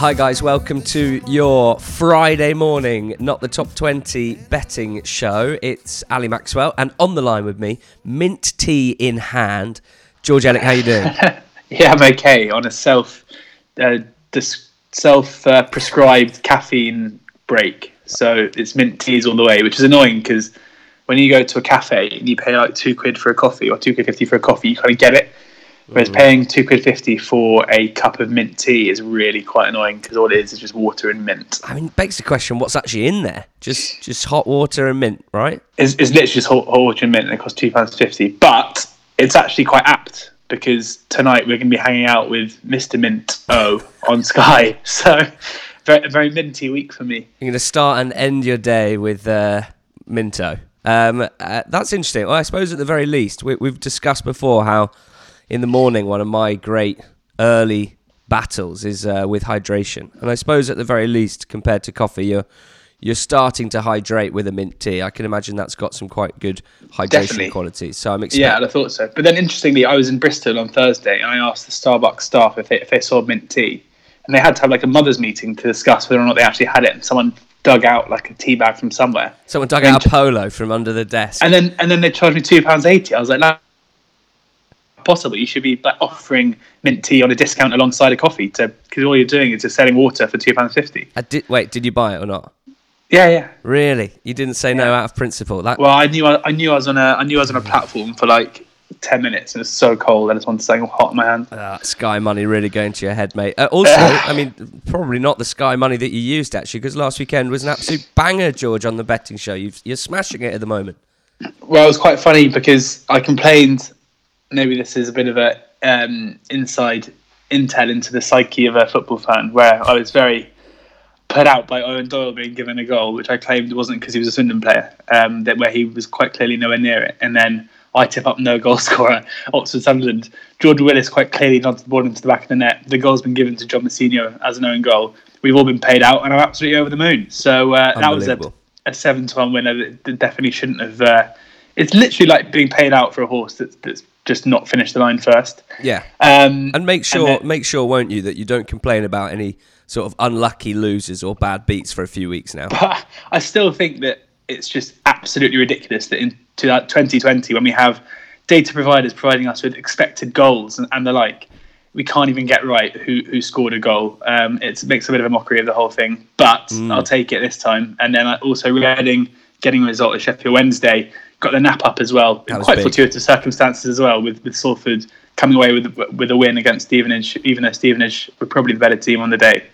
Hi, guys, welcome to your Friday morning, not the top 20 betting show. It's Ali Maxwell, and on the line with me, mint tea in hand. George Elek, how you doing? yeah, I'm okay on a self uh, dis- self uh, prescribed caffeine break. So it's mint teas all the way, which is annoying because when you go to a cafe and you pay like two quid for a coffee or two quid fifty for a coffee, you kind of get it. Whereas Mm. paying two quid fifty for a cup of mint tea is really quite annoying because all it is is just water and mint. I mean, begs the question: what's actually in there? Just, just hot water and mint, right? It's, it's literally just hot, hot water and mint, and it costs two pounds fifty. But it's actually quite apt because tonight we're going to be hanging out with Mr. Mint O on Sky. So very, very minty week for me. You're going to start and end your day with uh, Minto. Um, uh, that's interesting. Well, I suppose at the very least, we, we've discussed before how in the morning one of my great early battles is uh, with hydration, and I suppose at the very least, compared to coffee, you're you're starting to hydrate with a mint tea. I can imagine that's got some quite good hydration Definitely. qualities. So I'm excited. Yeah. I'd thought so. But then, interestingly, I was in Bristol on Thursday, and I asked the Starbucks staff if they, if they saw mint tea, and they had to have like a mothers' meeting to discuss whether or not they actually had it. And someone dug out like a tea bag from somewhere, Someone dug out a polo from under the desk. and then and then they charged me two pounds eighty. I was like, no, possible. You should be like offering mint tea on a discount alongside a coffee, to because all you're doing is just selling water for two pounds fifty. I did, wait, did you buy it or not? Yeah, yeah. Really? You didn't say no out of principle? That Well, I knew I, I knew I was on a I knew I was on a platform for like ten minutes, and it's so cold. I just wanted something hot in my hand. Uh, Sky money really going to your head, mate. Uh, also, I mean, probably not the Sky money that you used actually, because last weekend was an absolute banger, George, on the betting show. You've, you're smashing it at the moment. Well, it was quite funny because I complained. Maybe this is a bit of a um, inside intel into the psyche of a football fan, where I was very put out by Eoin Doyle being given a goal, which I claimed wasn't because he was a Swindon player, um, that where he was quite clearly nowhere near it, and then. I tip up no goal scorer, Oxford Sunderland. Jordan Willis quite clearly nodded the ball into the back of the net. The goal's been given to John Mousinho as an own goal. We've all been paid out, and I'm absolutely over the moon. So uh, that was a, a seven to one winner that, that definitely shouldn't have. Uh, it's literally like being paid out for a horse that's, that's just not finish the line first. Yeah. Um, And make sure, then- make sure, won't you, that you don't complain about any sort of unlucky losers or bad beats for a few weeks now. but I still think that it's just absolutely ridiculous that into that 2020, when we have data providers providing us with expected goals and, and the like, we can't even get right who who scored a goal. Um, it makes a bit of a mockery of the whole thing, but Mm. I'll take it this time. And then I also Reading getting a result at Sheffield Wednesday, got the nap up as well. Quite big. fortuitous circumstances as well, with with Salford coming away with with a win against Stevenage, even though Stevenage were probably the better team on the day.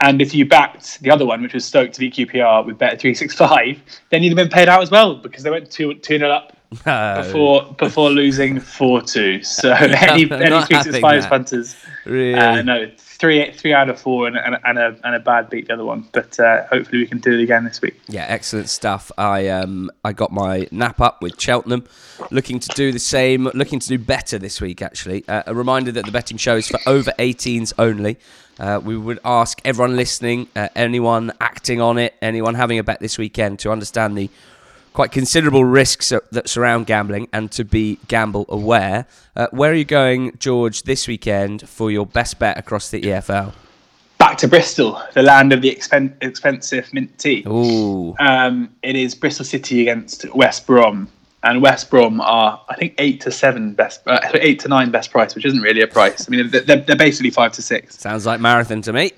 And if you backed the other one, which was Stoke to beat QPR with better three six five, then you'd have been paid out as well because they went two two 0 up Oh, before before losing four two. So any any three six having punters, really? uh, no three three out of four and, and, and a and a bad beat the other one. But uh, hopefully we can do it again this week. Yeah, excellent stuff. I um I got my nap up with Cheltenham, looking to do the same, looking to do better this week. Actually, uh, a reminder that the betting show is for over 18s only. Uh, we would ask everyone listening, uh, anyone acting on it, anyone having a bet this weekend, to understand the quite considerable risks that- surround gambling and to be gamble aware. Uh, where are you going, George, this weekend for your best bet across the EFL? Back to Bristol, the land of the expen- expensive mint tea. Ooh, Um, it is Bristol City against West Brom, and West Brom are I think eight to seven best, uh, eight to nine best price, which isn't really a price. I mean, they're, they're, basically five to six. sounds like marathon to me.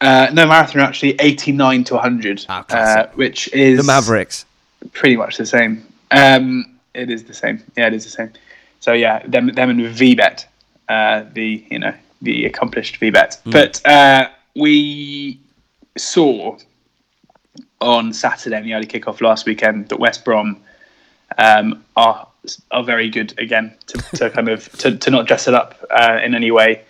Uh, no, marathon actually eighty nine to hundred, Ah, uh, which is The Mavericks. Pretty much the same. Um, it is the same. Yeah, it is the same. So yeah, them them and VBet, uh, the you know the accomplished VBet. But uh, we saw on Saturday in the early kickoff last weekend that West Brom um, are are very good again to, to kind of to, to not dress it up uh, in any way.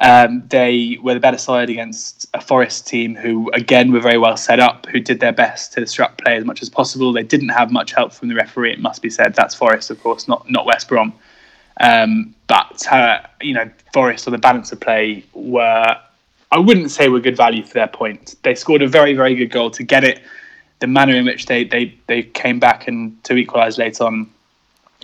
Um, they were the better side against a Forest team who, again, were very well set up, who did their best to disrupt play as much as possible. They didn't have much help from the referee, it must be said. That's Forest, of course, not not West Brom. Um, but uh, you know, Forest on the balance of play were, I wouldn't say were good value for their point. They scored a very very good goal to get it. The manner in which they they they came back and to equalise late on,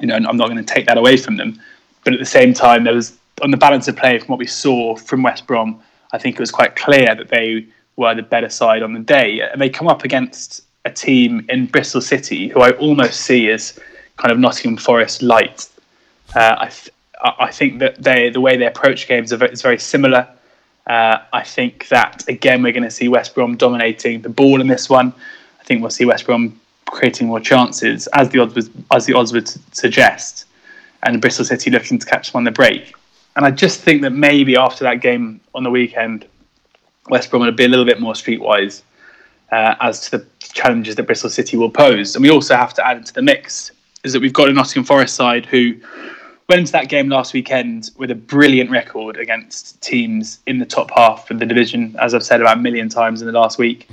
you know, I'm not going to take that away from them. But at the same time, there was on the balance of play from what we saw from West Brom, I think it was quite clear that they were the better side on the day, and they come up against a team in Bristol City who I almost see as kind of Nottingham Forest light. Uh, I, th- I think that they the way they approach games is very similar. Uh, I think that again we're going to see West Brom dominating the ball in this one. I think we'll see West Brom creating more chances, as the odds as the odds would suggest, and Bristol City looking to catch them on the break. And I just think that maybe after that game on the weekend, West Brom will be a little bit more streetwise uh, as to the challenges that Bristol City will pose. And we also have to add into the mix is that we've got a Nottingham Forest side who went into that game last weekend with a brilliant record against teams in the top half of the division, as I've said about a million times in the last week.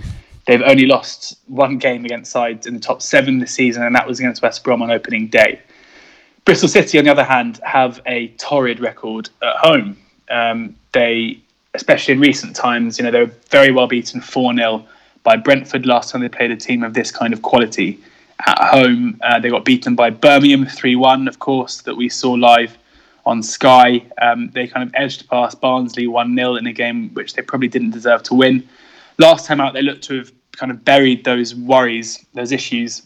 They've only lost one game against sides in the top seven this season, and that was against West Brom on opening day. Bristol City, on the other hand, have a torrid record at home. Um, they, especially in recent times, you know, they were very well beaten 4 0 by Brentford last time they played a team of this kind of quality at home. Uh, they got beaten by Birmingham 3 1, of course, that we saw live on Sky. Um, they kind of edged past Barnsley 1 0 in a game which they probably didn't deserve to win. Last time out, they looked to have kind of buried those worries, those issues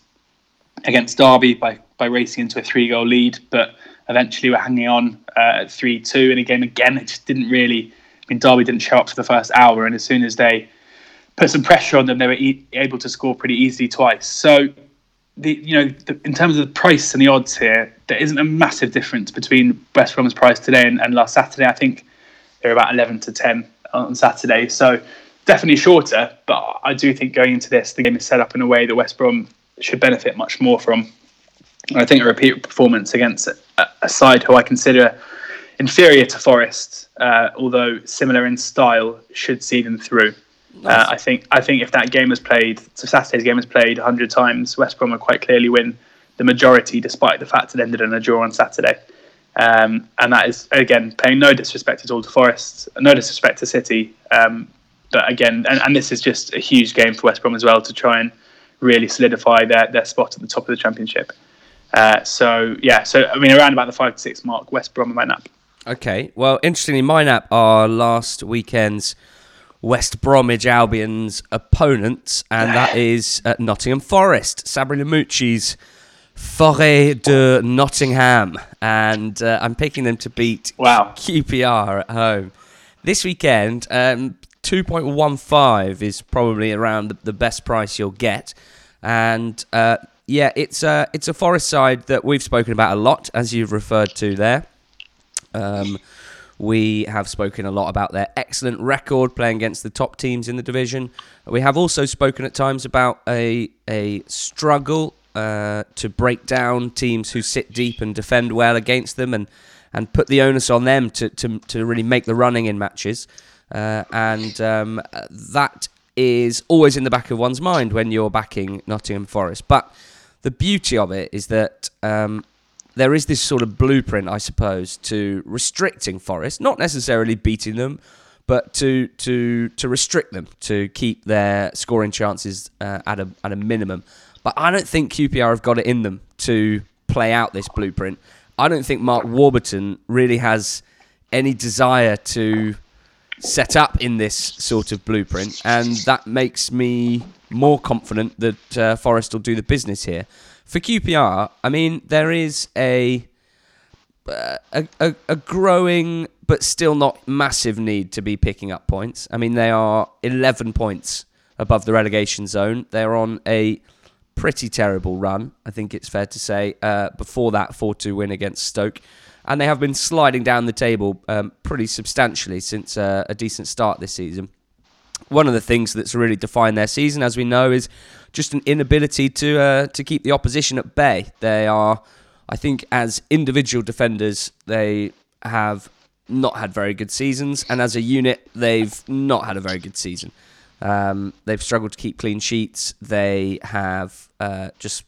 against Derby by, by racing into a three goal lead, but eventually we're hanging on uh, at 3 2. And again, again, it just didn't really. I mean, Derby didn't show up for the first hour, and as soon as they put some pressure on them, they were e- able to score pretty easily twice. So the you know the, in terms of the price and the odds here, there isn't a massive difference between West Brom's price today and, and last Saturday. I think they're about eleven to ten on Saturday, so definitely shorter. But I do think going into this, the game is set up in a way that West Brom should benefit much more from. I think a repeat performance against a, a side who I consider inferior to Forest, uh, although similar in style, should see them through. Uh, I think I think if that game was played, so Saturday's game was played 100 times, West Brom would quite clearly win the majority, despite the fact it ended in a draw on Saturday. Um, and that is again paying no disrespect at all to Forest, no disrespect to City. Um, but again, and, and, this is just a huge game for West Brom as well to try and really solidify their, their spot at the top of the Championship. Uh, so yeah, so I mean around about the five to six mark, West Brom and my nap. Okay, well, interestingly, my nap are last weekend's West Bromwich Albion's opponents, and that is uh, Nottingham Forest. Sabri Lamouchi's Forêt de Nottingham, and uh, I'm picking them to beat wow. QPR at home this weekend. Um, 2.15 is probably around the, the, best price you'll get, and uh, yeah, it's a it's a Forest side that we've spoken about a lot, as you've referred to there. Um, we have spoken a lot about their excellent record playing against the top teams in the division. We have also spoken at times about a a struggle uh, to break down teams who sit deep and defend well against them, and and put the onus on them to to, to really make the running in matches. Uh, and um, that is always in the back of one's mind when you're backing Nottingham Forest. But the beauty of it is that um, there is this sort of blueprint, I suppose, to restricting forests, not necessarily beating them, but to to to restrict them to keep their scoring chances uh, at a at a minimum. But I don't think QPR have got it in them to play out this blueprint. I don't think Mark Warburton really has any desire to set up in this sort of blueprint, and that makes me more confident that uh, Forest will do the business here for QPR, I mean, there is a, uh, a, a, a growing but still not massive need to be picking up points. I mean, they are 11 points above the relegation zone. They're on a pretty terrible run, I think it's fair to say. Uh, before that 4 2 win against Stoke. And they have been sliding down the table um, pretty substantially since uh, a decent start this season. One of the things that's really defined their season, as we know, is just an inability to uh, to keep the opposition at bay. They are, I think, as individual defenders, they have not had very good seasons, and as a unit, they've not had a very good season. Um, they've struggled to keep clean sheets. They have uh, just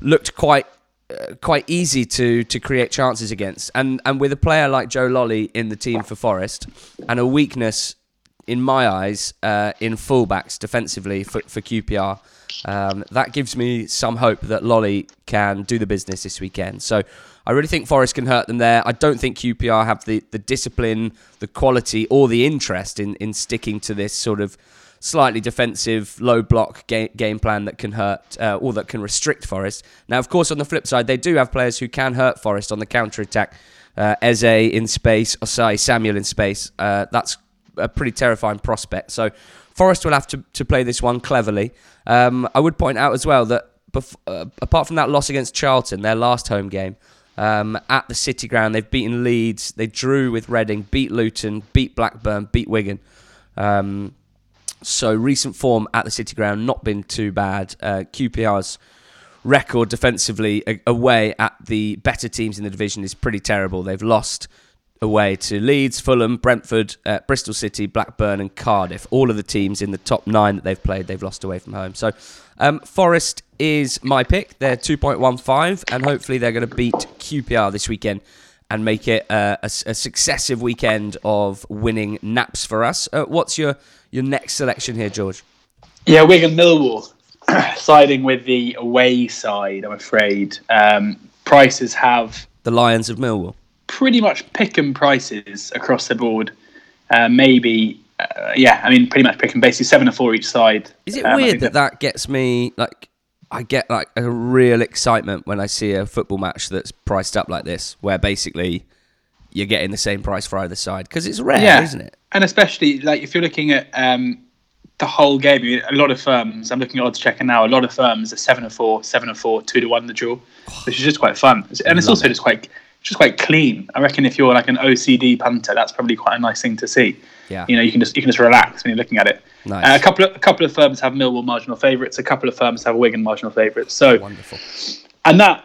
looked quite uh, quite easy to to create chances against. And and with a player like Joe Lolley in the team for Forest, and a weakness in my eyes, uh, in fullbacks defensively for, for QPR. Um, that gives me some hope that Lolley can do the business this weekend. So I really think Forest can hurt them there. I don't think QPR have the, the discipline, the quality, or the interest in, in sticking to this sort of slightly defensive, low block game, game plan that can hurt uh, or that can restrict Forest. Now, of course, on the flip side, they do have players who can hurt Forest on the counter attack. Uh, Eze in space, Osayi-Samuel in space. Uh, that's a pretty terrifying prospect. So Forest will have to, to play this one cleverly. Um, I would point out as well that bef- uh, apart from that loss against Charlton, their last home game, um, at the City Ground, they've beaten Leeds, they drew with Reading, beat Luton, beat Blackburn, beat Wigan. Um, so recent form at the City Ground not been too bad. Uh, QPR's record defensively away at the better teams in the division is pretty terrible. They've lost away to Leeds, Fulham, Brentford, uh, Bristol City, Blackburn, and Cardiff. All of the teams in the top nine that they've played, they've lost away from home. So um, Forest is my pick. They're 2.15, and hopefully they're going to beat QPR this weekend and make it uh, a, a, successive weekend of winning naps for us. Uh, what's your, your next selection here, George? Yeah, Wigan Millwall. siding with the away side, I'm afraid. Um, prices have. The Lions of Millwall pretty much pick and prices across the board. Uh, maybe, uh, yeah, I mean, pretty much pick and basically seven or four each side. Is it um, weird that, that that gets me like? I get like a real excitement when I see a football match that's priced up like this, where basically you're getting the same price for either side because it's rare, yeah. isn't it? And especially like if you're looking at um, the whole game, a lot of firms. I'm looking at odds checker now. A lot of firms are seven or four, seven or four, two to one the draw, which is just quite fun. And it's also it. just quite just quite clean. I reckon if you're like an OCD punter, that's probably quite a nice thing to see. Yeah. You know, you can just you can just relax when you're looking at it. Nice. Uh, a couple of a couple of firms have Millwall marginal favourites. A couple of firms have Wigan marginal favourites. So wonderful. And that,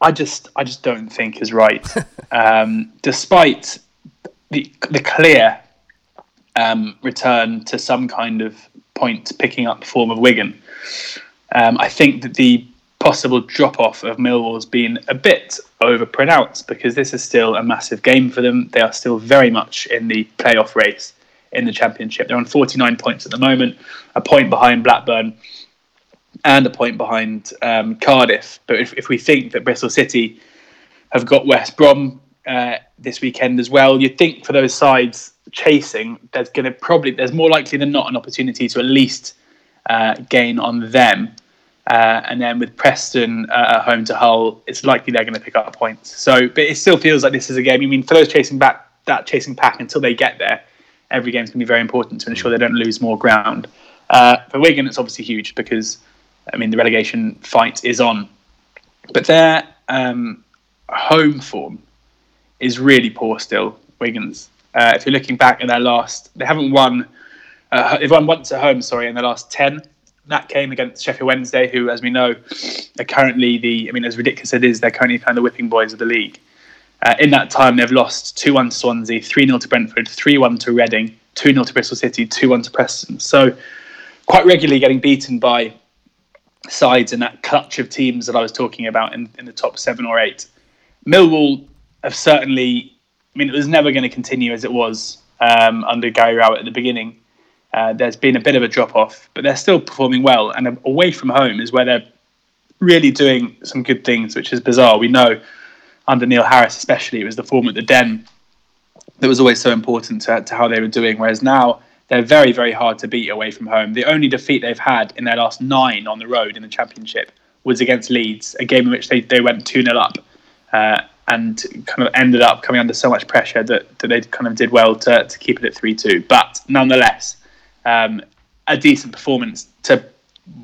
I just I just don't think is right. um, despite the the clear um, return to some kind of point picking up the form of Wigan, um, I think that the possible drop off of Millwall's been a bit overpronounced because this is still a massive game for them. They are still very much in the playoff race in the Championship. They're on 49 points at the moment, a point behind Blackburn and a point behind um, Cardiff. But if, if, we think that Bristol City have got West Brom uh, this weekend as well, you'd think for those sides chasing, there's going to probably there's more likely than not an opportunity to at least uh, gain on them. Uh, and then with Preston uh, at home to Hull, it's likely they're going to pick up points. So, but it still feels like this is a game. I mean, for those chasing back that chasing pack until they get there, every game's going to be very important to ensure they don't lose more ground. Uh, for Wigan, it's obviously huge because I mean the relegation fight is on, but their um, home form is really poor still. Wigan's. Uh, if you're looking back at their last, they haven't won. Uh, they've won once at home, sorry, in the last ten that game against Sheffield Wednesday, who, as we know, are currently the, I mean, as ridiculous as it is, they're currently kind of the whipping boys of the league. Uh, in that time, they've lost 2 1 to Swansea, 3 0 to Brentford, 3 1 to Reading, 2 0 to Bristol City, 2 1 to Preston. So, quite regularly getting beaten by sides in that clutch of teams that I was talking about in, in the top seven or eight. Millwall have certainly, I mean, it was never going to continue as it was um, under Gary Rowett at the beginning. Uh, there's been a bit of a drop off, but they're still performing well. And away from home is where they're really doing some good things, which is bizarre. We know under Neil Harris, especially, it was the form at the Den that was always so important to, to how they were doing. Whereas now they're very, very hard to beat away from home. The only defeat they've had in their last nine on the road in the Championship was against Leeds, a game in which they, they went 2 0 up. Uh, and kind of ended up coming under so much pressure that, that they kind of did well to, to keep it at 3 2. But nonetheless, um, a decent performance to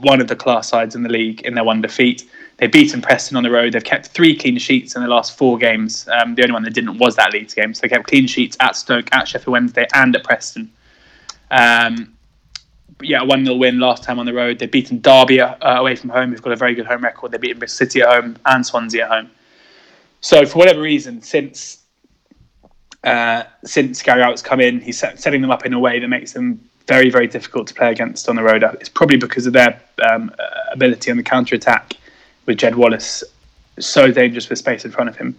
one of the class sides in the league in their one defeat. They've beaten Preston on the road. They've kept three clean sheets in the last four games. Um, the only one they didn't was that Leeds game. So they kept clean sheets at Stoke, at Sheffield Wednesday, and at Preston. Um, yeah, a 1 0 win last time on the road. They've beaten Derby uh, away from home, who've got a very good home record. They've beaten Bristol City at home and Swansea at home. So, for whatever reason, since uh, since Gary Rowett's come in, he's setting them up in a way that makes them very, very difficult to play against on the road. It's probably because of their um, ability on the counter attack with Jed Wallace so dangerous with space in front of him.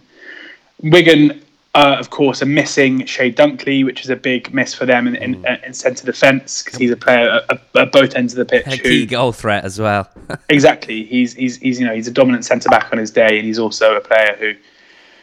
Wigan uh, of course, are missing Chey Dunkley, which is a big miss for them in, in, mm. in centre defence because he's a player at, at, both ends of the pitch. A key goal threat as well. exactly, he's he's he's you know he's a dominant centre back on his day, and he's also a player who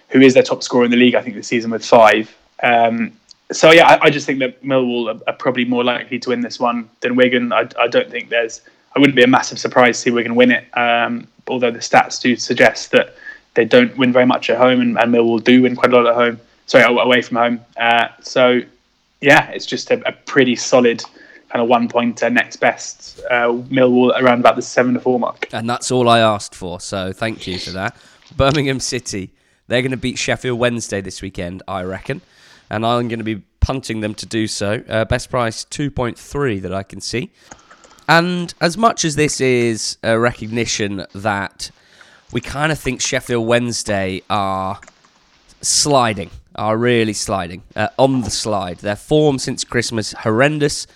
who is their top scorer in the league. I think this season with five. Um, so yeah, I, I, just think that Millwall are, are, probably more likely to win this one than Wigan. I, I, don't think there's. I wouldn't be a massive surprise to see Wigan win it. Um, although the stats do suggest that they don't win very much at home, and, and Millwall do win quite a lot at home. Sorry, away from home. Uh, so yeah, it's just a, a, pretty solid kind of one pointer next best. Uh, Millwall around about the seven to four mark. And that's all I asked for. So thank you for that. Birmingham City. They're going to beat Sheffield Wednesday this weekend, I reckon and I'm going to be punting them to do so. Uh, best price 2.3 that I can see. And as much as this is a recognition that we kind of think Sheffield Wednesday are sliding, are really sliding uh, on the slide. Their form since Christmas horrendous.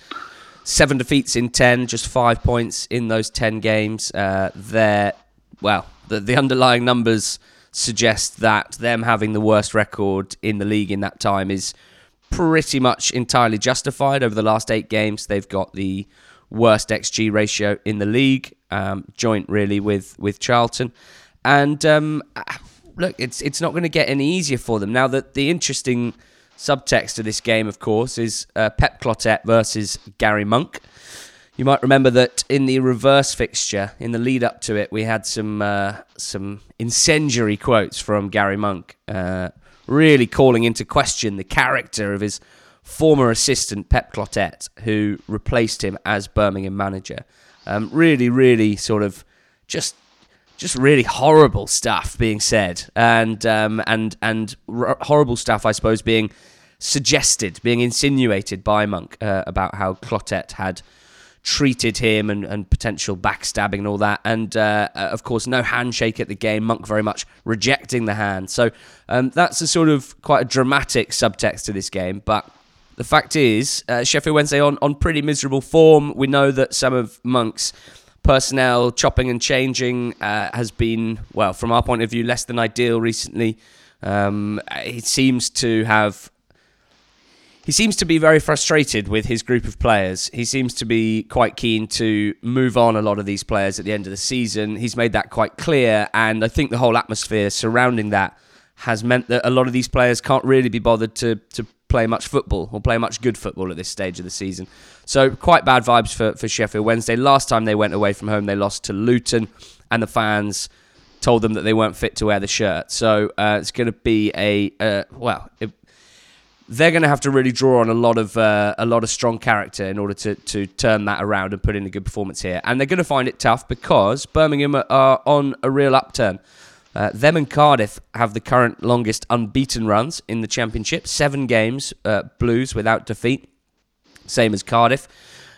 Seven defeats in ten, just five points in those ten games. Uh, they're well, the, the underlying numbers suggest that them having the worst record in the league in that time is pretty much entirely justified. Over the last eight games, they've got the worst XG ratio in the league, um, joint really with with Charlton. And um, look, it's it's not going to get any easier for them now. That the interesting subtext of this game, of course, is uh, Pep Clotet versus Gary Monk. You might remember that in the reverse fixture, in the lead up to it, we had some uh, some incendiary quotes from Gary Monk, uh, really calling into question the character of his former assistant Pep Clotet, who replaced him as Birmingham manager. Um, really, really sort of just just really horrible stuff being said, and um, and and r- horrible stuff, I suppose, being suggested, being insinuated by Monk uh, about how Clotet had treated him and, and potential backstabbing and all that. And uh, uh, of course, no handshake at the game. Monk very much rejecting the hand. So um, that's a sort of quite a dramatic subtext to this game. But the fact is, uh, Sheffield Wednesday on, on pretty miserable form. We know that some of Monk's personnel chopping and changing uh, has been, well, from our point of view, less than ideal recently. Um, it seems to have he seems to be very frustrated with his group of players. He seems to be quite keen to move on a lot of these players at the end of the season. He's made that quite clear, and I think the whole atmosphere surrounding that has meant that a lot of these players can't really be bothered to to play much football or play much good football at this stage of the season. So quite bad vibes for, for Sheffield Wednesday. Last time they went away from home, they lost to Luton, and the fans told them that they weren't fit to wear the shirt. So uh, it's going to be a uh, well. It, they're going to have to really draw on a lot of uh, a lot of strong character in order to to turn that around and put in a good performance here. And they're going to find it tough because Birmingham are on a real upturn. Uh, them and Cardiff have the current longest unbeaten runs in the Championship. Seven games, uh, Blues without defeat, same as Cardiff.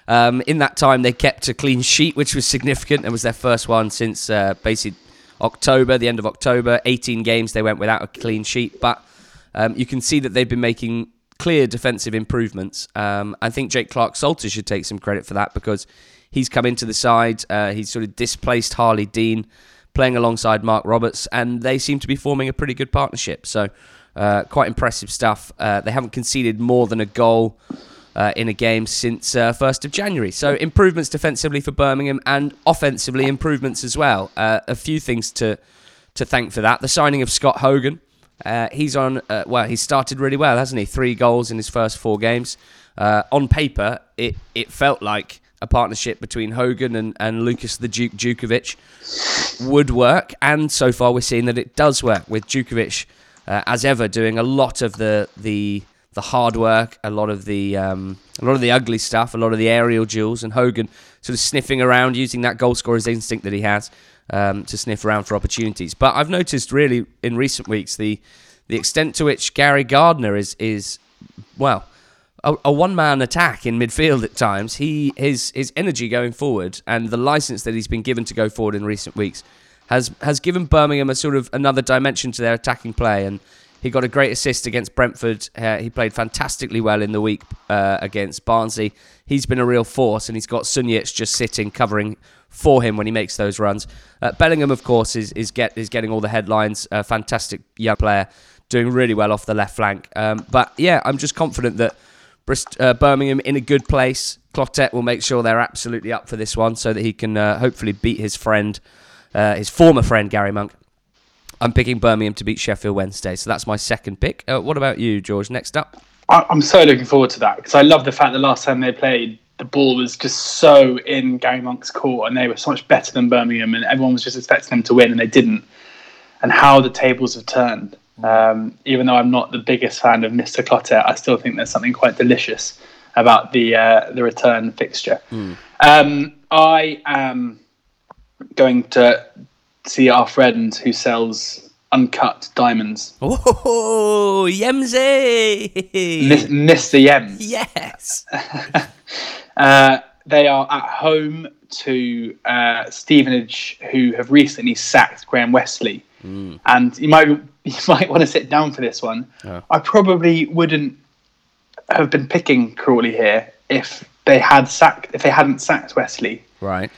Um, in that time, they kept a clean sheet, which was significant. It was their first one since uh, basically October, the end of October. 18 games they went without a clean sheet, but um, you can see that they've been making clear defensive improvements. Um, I think Jake Clarke-Salter should take some credit for that because he's come into the side. Uh, he's sort of displaced Harley Dean, playing alongside Mark Roberts, and they seem to be forming a pretty good partnership. So, uh, quite impressive stuff. Uh, they haven't conceded more than a goal. Uh, in a game since uh, 1st of January. So improvements defensively for Birmingham and offensively improvements as well. Uh, a few things to to thank for that. The signing of Scott Hogan, uh, he's on, uh, well, he started really well, hasn't he? Three goals in his first four games. Uh, on paper, it, it felt like a partnership between Hogan and, and Lukas the Duke Jutkiewicz would work. And so far, we're seeing that it does work with Jutkiewicz, uh, as ever, doing a lot of the, the, the hard work, a lot of the um, a lot of the ugly stuff, a lot of the aerial duels, and Hogan sort of sniffing around using that goal scorer's instinct that he has um, to sniff around for opportunities. But I've noticed really in recent weeks the the extent to which Gary Gardner is is well a, a one man attack in midfield at times. He his his energy going forward and the license that he's been given to go forward in recent weeks has has given Birmingham a sort of another dimension to their attacking play and. He got a great assist against Brentford. Uh, he played fantastically well in the week uh, against Barnsley. He's been a real force, and he's got Sunjic just sitting, covering for him when he makes those runs. Uh, Bellingham, of course, is is get is getting all the headlines. A fantastic young player doing really well off the left flank. Um, but yeah, I'm just confident that Brist- uh, Birmingham in a good place. Clotet will make sure they're absolutely up for this one so that he can uh, hopefully beat his friend, uh, his former friend, Gary Monk. I'm picking Birmingham to beat Sheffield Wednesday. So that's my second pick. Uh, what about you, George? Next up? I'm so looking forward to that because I love the fact that last time they played, the ball was just so in Gary Monk's court and they were so much better than Birmingham and everyone was just expecting them to win and they didn't. And how the tables have turned. Um, even though I'm not the biggest fan of Mr. Clotet, I still think there's something quite delicious about the uh, the return fixture. Um, I am going to see our friend who sells uncut diamonds, Oh, Yemsy! Mr. Yems. yes. Uh, they are at home to uh, Stevenage, who have recently sacked Graham Westley. And you might you might want to sit down for this one. Yeah. I probably wouldn't have been picking Crawley here if they had sacked if they hadn't sacked Wesley Right.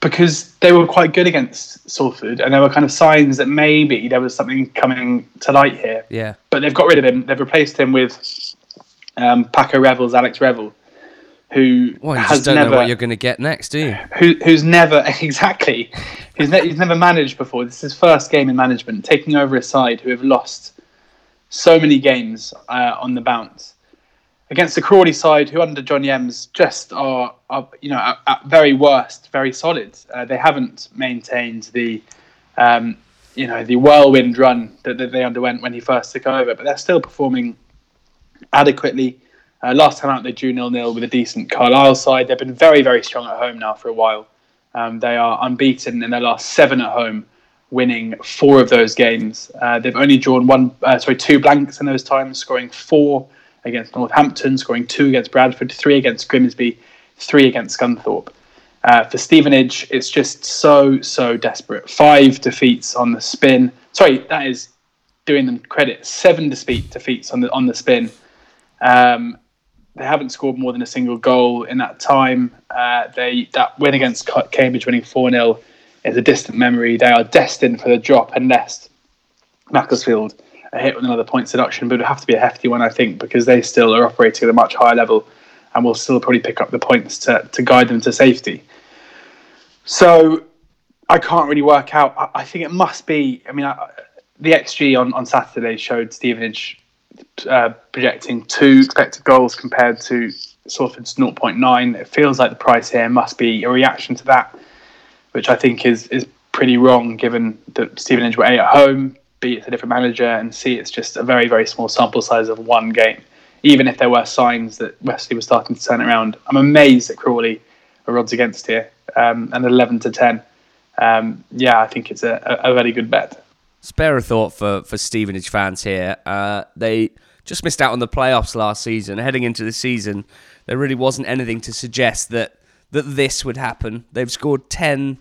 because they were quite good against Salford, and there were kind of signs that maybe there was something coming to light here. Yeah. But they've got rid of him. They've replaced him with um, Paco Revels, Alex Revell, who Well, you has just don't never know what you're going to get next, do you? who, who's never exactly who's, ne- he's never managed before. This is his first game in management, taking over a side who have lost so many games uh, on the bounce against the Crawley side, who under John Yems just are, are you know at, at very worst very solid. Uh, they haven't maintained the um, you know the whirlwind run that, that they underwent when he first took over, but they're still performing adequately. Uh, last time out, they drew nil nil with a decent Carlisle side. They've been very, very strong at home now for a while. Um, they are unbeaten in their last seven at home, winning four of those games. Uh, they've only drawn one, uh, sorry, two blanks in those times, scoring four against Northampton, scoring two against Bradford, three against Grimsby, three against Scunthorpe. Uh, for Stevenage, it's just so, so desperate. Five defeats on the spin. Sorry, that is doing them credit. Seven defeat, defeats on the on the spin. Um, they haven't scored more than a single goal in that time. Uh, they that win against Cambridge, winning four 0 is a distant memory. They are destined for the drop unless Macclesfield are hit with another point deduction, but it would have to be a hefty one, I think, because they still are operating at a much higher level and will still probably pick up the points to, to guide them to safety. So I can't really work out. I, I think it must be. I mean, I, the XG on, on Saturday showed Stevenage uh, projecting two expected goals compared to Salford's 0.9. It feels like the price here must be a reaction to that, which I think is is pretty wrong given that Stevenage were A at home, B it's a different manager, and C it's just a very very small sample size of one game. Even if there were signs that Westley was starting to turn it around, I'm amazed that Crawley are odds against here, um, and 11 to 10. Um, yeah, I think it's a, a very good bet. Spare a thought for, for Stevenage fans here. Uh, they just missed out on the playoffs last season. Heading into the season, there really wasn't anything to suggest that, that this would happen. They've scored 10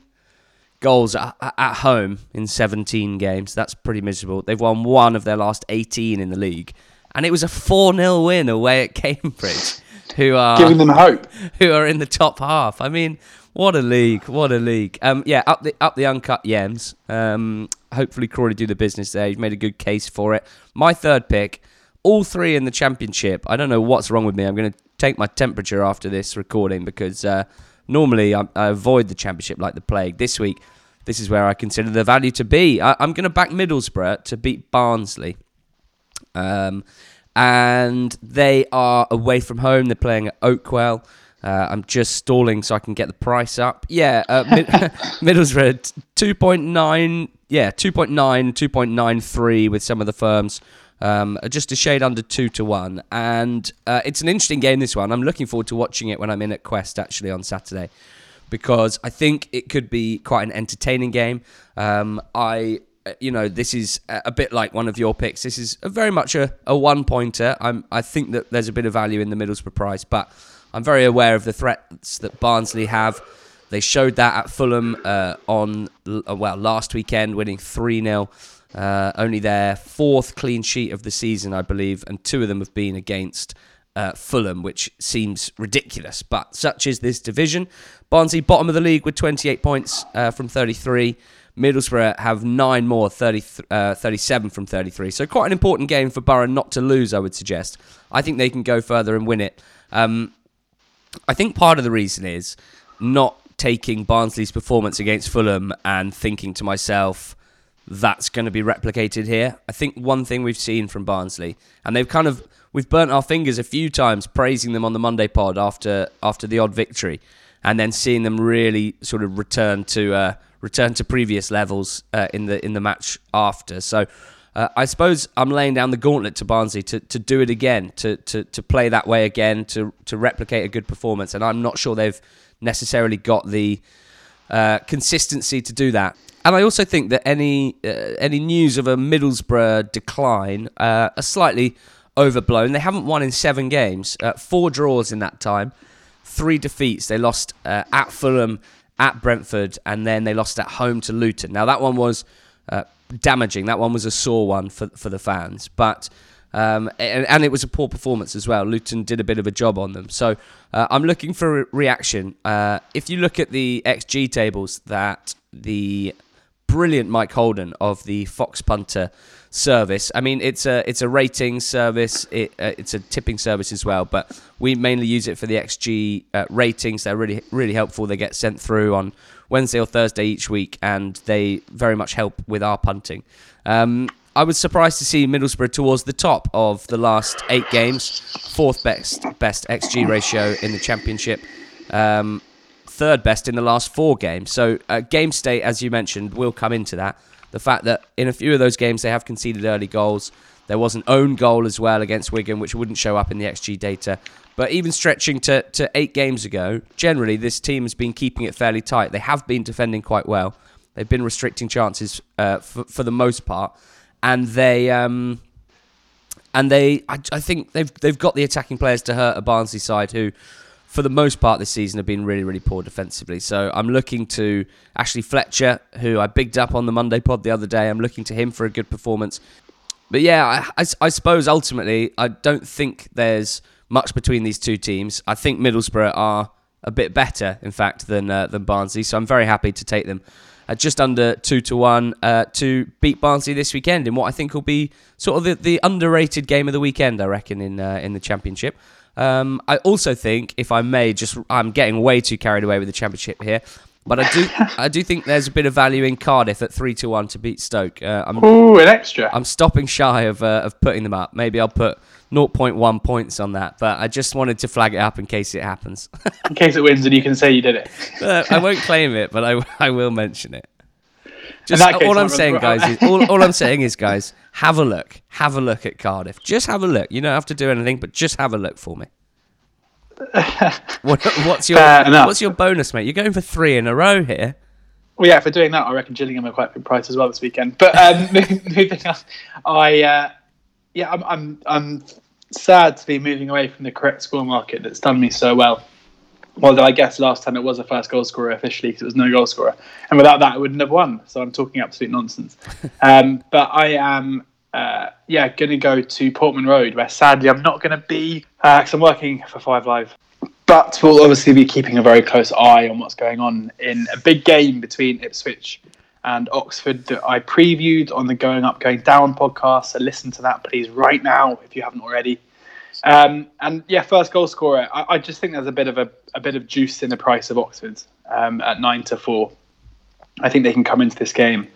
goals at, at home in 17 games. That's pretty miserable. They've won one of their last 18 in the league. And it was a 4 0 win away at Cambridge, who are Giving them hope. who are in the top half. I mean, what a league! What a league! Um, yeah, up the up the uncut Yems. Um, hopefully Crawley do the business there. He's made a good case for it. My third pick, all three in the championship. I don't know what's wrong with me. I'm going to take my temperature after this recording because uh, normally I, I avoid the championship like the plague. This week, this is where I consider the value to be. I, I'm going to back Middlesbrough to beat Barnsley. Um, and they are away from home. They're playing at Oakwell. Uh, I'm just stalling so I can get the price up. Yeah, uh, mid- Middlesbrough two point nine. Yeah, 2.9, 2.93 with some of the firms. Um, just a shade under two to one, and uh, it's an interesting game. This one, I'm looking forward to watching it when I'm in at Quest actually on Saturday, because I think it could be quite an entertaining game. Um, I uh, you know, this is a bit like one of your picks. This is very much a, a one pointer. I'm, I think that there's a bit of value in the Middlesbrough price, but I'm very aware of the threats that Barnsley have. They showed that at Fulham uh, on, uh, well, last weekend, winning 3 0. Uh, only their fourth clean sheet of the season, I believe, and two of them have been against uh, Fulham, which seems ridiculous. But such is this division. Barnsley, bottom of the league with 28 points uh, from 33. Middlesbrough have nine more, 30, uh, 37 from 33. So quite an important game for Borough not to lose, I would suggest. I think they can go further and win it. Um, I think part of the reason is not taking Barnsley's performance against Fulham and thinking to myself, that's going to be replicated here. I think one thing we've seen from Barnsley, and they've kind of we've burnt our fingers a few times praising them on the Monday pod after after the odd victory, and then seeing them really sort of return to uh, return to previous levels uh, in the in the match after. So. Uh, I suppose I'm laying down the gauntlet to Barnsley to, to do it again, to, to, to play that way again, to to replicate a good performance, and I'm not sure they've necessarily got the uh, consistency to do that. And I also think that any uh, any news of a Middlesbrough decline uh, are slightly overblown. They haven't won in seven games, uh, four draws in that time, three defeats. They lost uh, at Fulham, at Brentford, and then they lost at home to Luton. Now that one was uh, damaging. That one was a sore one for for the fans, but. Um, and, and, it was a poor performance as well. Luton did a bit of a job on them. So uh, I'm looking for a reaction. Uh, if you look at the XG tables that the brilliant Mike Holden of the Fox Punter service. I mean, it's a it's a rating service. It, uh, it's a tipping service as well, but we mainly use it for the XG uh, ratings. They're really really helpful. They get sent through on Wednesday or Thursday each week, and they very much help with our punting. Um, I was surprised to see Middlesbrough towards the top of the last eight games, fourth best best XG ratio in the championship. Um, third best in the last four games. So uh, game state, as you mentioned, will come into that. The fact that in a few of those games they have conceded early goals. There was an own goal as well against Wigan, which wouldn't show up in the XG data. But even stretching to, to eight games ago, generally this team has been keeping it fairly tight. They have been defending quite well. They've been restricting chances uh, for, for the most part, and they um, and they I, I think they've they've got the attacking players to hurt a Barnsley side who for the most part this season have been really, really poor defensively. So I'm looking to Ashley Fletcher, who I bigged up on the Monday pod the other day. I'm looking to him for a good performance. But yeah, I, I, I suppose ultimately, I don't think there's much between these two teams. I think Middlesbrough are a bit better, in fact, than uh, than Barnsley. So I'm very happy to take them at just under two to one uh, to beat Barnsley this weekend in what I think will be sort of the, the underrated game of the weekend. I reckon in uh, in the championship. Um, I also think, if I may, just I'm getting way too carried away with the championship here. But I do, I do think there's a bit of value in Cardiff at three to one to beat Stoke. Uh, I'm, Ooh, an extra. I'm stopping shy of uh, of putting them up. Maybe I'll put 0.1 points on that, but I just wanted to flag it up in case it happens. in case it wins, and you can say you did it. uh, I won't claim it, but I, I will mention it. Just case, all I'm saying, guys, is all, all I'm saying is, guys, have a look. Have a look at Cardiff. Just have a look. You don't have to do anything, but just have a look for me. what, what's your what's your bonus, mate? You're going for three in a row here. Well, yeah, for doing that, I reckon Gillingham are quite a good price as well this weekend. But um, moving on, I uh, yeah, I'm, I'm I'm sad to be moving away from the correct score market that's done me so well Although I guess last time it was a first goal scorer officially because it was no goal scorer, and without that, I wouldn't have won. So I'm talking absolute nonsense. um, but I am, uh, yeah, going to go to Portman Road, where sadly I'm not going to be because uh, I'm working for Five Live. But we'll obviously be keeping a very close eye on what's going on in a big game between Ipswich and Oxford that I previewed on the Going Up, Going Down podcast. So listen to that, please, right now if you haven't already. Um, and yeah, first goal scorer. I, I, just think there's a bit of a, a bit of juice in the price of Oxford um, at nine to four. I think they can come into this game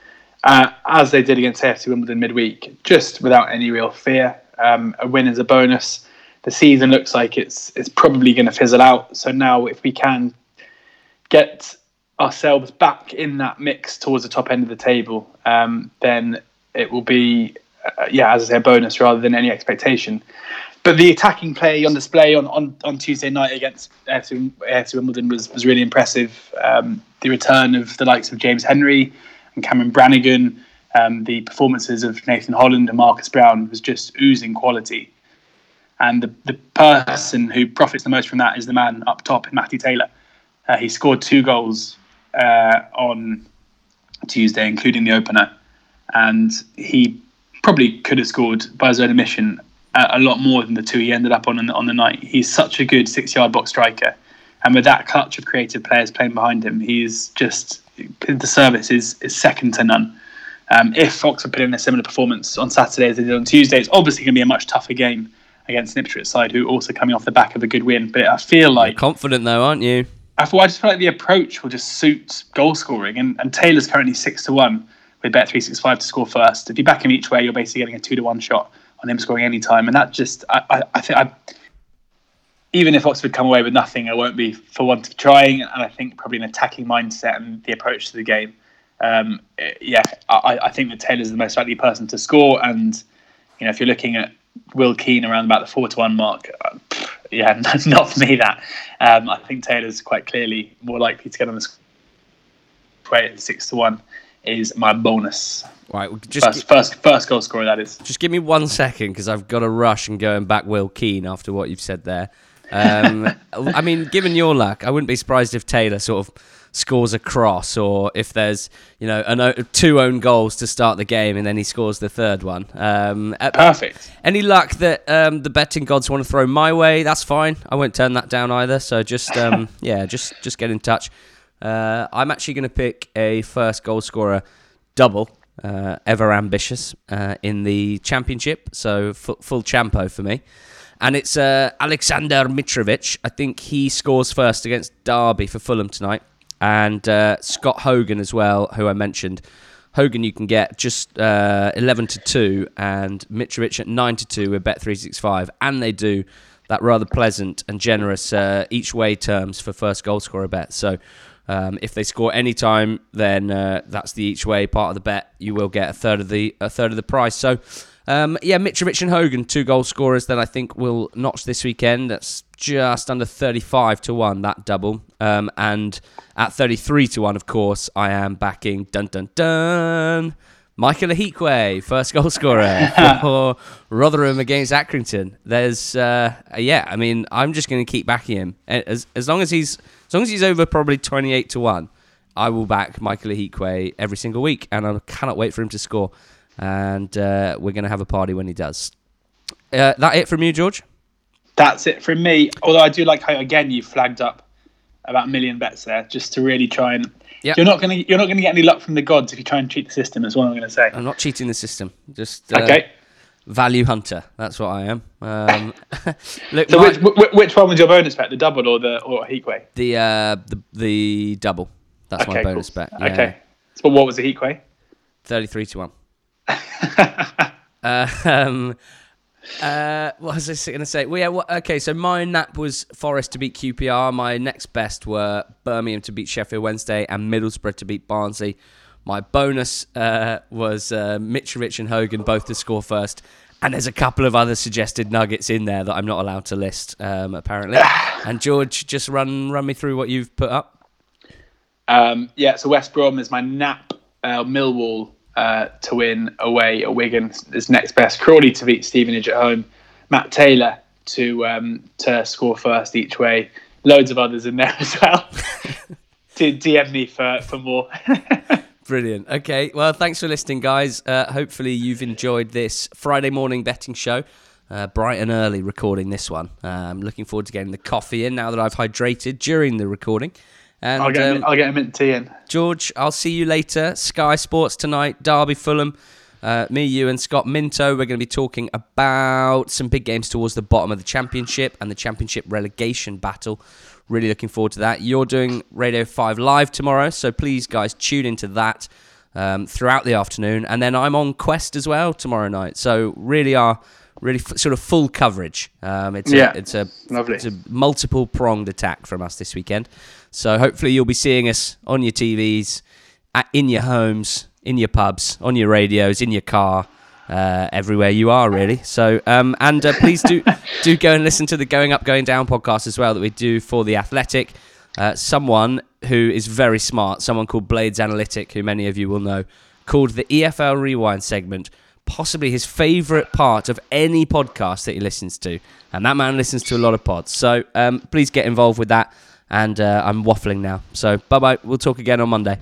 uh, as they did against AFC Wimbledon midweek, just without any real fear. Um, a win is a bonus. The season looks like it's it's probably going to fizzle out. So now, if we can get ourselves back in that mix towards the top end of the table, um, then it will be, uh, yeah, as I say, a bonus rather than any expectation but the attacking play on display on, on, on Tuesday night against AFC, AFC Wimbledon was, was really impressive. Um, the return of the likes of James Henry and Cameron Brannagan, um, the performances of Nathan Holland and Marcus Browne was just oozing quality. And the, the person who profits the most from that is the man up top, Matty Taylor. Uh, he scored two goals uh, on Tuesday, including the opener. And he probably could have scored by his own admission a lot more than the two he ended up on on the night. He's such a good six yard box striker, and with that clutch of creative players playing behind him, he's just the service is is second to none. Um, if Oxford put in a similar performance on Saturday as they did on Tuesday, it's obviously going to be a much tougher game against an Ipswich side who are also coming off the back of a good win. But I feel like You're confident though, aren't you? I, feel, I just feel like the approach will just suit goal scoring, and, and Taylor's currently six to one with Bet three six five to score first. If you back him each way, you're basically getting a two to one shot on him scoring any time, and that just I, I, I think I. Even if Oxford come away with nothing, I won't be for want of trying, and I think probably an attacking mindset and the approach to the game. Um, yeah, I, I think that Taylor's the most likely person to score, and you know if you're looking at Will Keane around about the four to one mark, uh, yeah, not for me. That um, I think Taylor's quite clearly more likely to get on the at six to one is my bonus. Right, well, just First, first, first goal scorer that is. Just give me one second because I've got to rush and going back Will Keane after what you've said there. Um, I mean, given your luck, I wouldn't be surprised if Taylor sort of scores a cross or if there's, you know, an, o- two own goals to start the game and then he scores the third one. Um, uh, Perfect. any luck that um, the betting gods want to throw my way, that's fine. I won't turn that down either. So just, um, yeah, just, just get in touch. Uh, I'm actually going to pick a first goal scorer double. Uh, ever ambitious uh, in the championship, so fu- full champo for me. And it's uh, Alexander Mitrovic. I think he scores first against Derby for Fulham tonight. And uh, Scott Hogan as well, who I mentioned. Hogan you can get just uh, 11 to 2 and Mitrovic at 9 to 2 with Bet365. And they do that rather pleasant and generous uh, each way terms for first goal scorer bet. So um, if they score any time, then uh, that's the each way part of the bet. You will get a third of the a third of the price. So um, yeah, Mitrovic and Hogan, two goal scorers that I think will notch this weekend. That's just under 35 to 1, that double. Um, and at 33 to 1, of course, I am backing dun dun dun. Michael Ihiekwe, first goal scorer for Rotherham against Accrington. There's, uh, yeah, I mean, I'm just going to keep backing him as as long as he's as long as he's over probably 28 to one. I will back Michael Ihiekwe every single week, and I cannot wait for him to score. And uh, we're going to have a party when he does. Uh, that it from you, George? That's it from me. Although I do like how again you flagged up about a million bets there, just to really try and. Yeah. You're not gonna you're not gonna get any luck from the gods if you try and cheat the system. Is what I'm gonna say. I'm not cheating the system. Just uh, Okay. value hunter. That's what I am. Um, look, So my- which, which one was your bonus bet? The double or the or Heatway? the uh, the the double. That's my bonus cool. bet. Yeah. Okay. So what was the Heatway? Thirty-three to one. Uh, um, uh, what was I going to say? Well, yeah. Well, okay, so my nap was Forest to beat QPR. My next best were Birmingham to beat Sheffield Wednesday and Middlesbrough to beat Barnsley. My bonus uh, was uh, Mitrovic and Hogan both to score first. And there's a couple of other suggested nuggets in there that I'm not allowed to list, um, apparently. and George, just run run me through what you've put up. Um, yeah. So West Brom is my nap. Uh, Millwall uh, to win away at Wigan is next best. Crawley to beat Stevenage at home. Matt Taylor to um, to score first each way. Loads of others in there as well. D- DM me for for more. Brilliant. Okay. Well, thanks for listening, guys. Uh, hopefully, you've enjoyed this Friday morning betting show. Uh, bright and early recording this one. Um, looking forward to getting the coffee in now that I've hydrated during the recording. And I'll get um, I'll get him mint tea in. George, I'll see you later. Sky Sports tonight, Derby Fulham. Uh, me, you, and Scott Minto. We're going to be talking about some big games towards the bottom of the championship and the championship relegation battle. Really looking forward to that. You're doing Radio 5 live tomorrow, so please, guys, tune into that um, throughout the afternoon. And then I'm on Quest as well tomorrow night. So, really are. Really, f- sort of full coverage. Um, it's Yeah. a, it's a Lovely. it's a multiple pronged attack from us this weekend. So hopefully you'll be seeing us on your TVs, at, in your homes, in your pubs, on your radios, in your car, uh, everywhere you are really. So um, and uh, please do do go and listen to the Going Up, Going Down podcast as well that we do for the Athletic. Uh, someone who is very smart, someone called Blades Analytic, who many of you will know, called the EFL Rewind segment possibly his favourite part of any podcast that he listens to. And that man listens to a lot of pods. So um, please get involved with that. And uh, I'm waffling now. So bye bye. We'll talk again on Monday.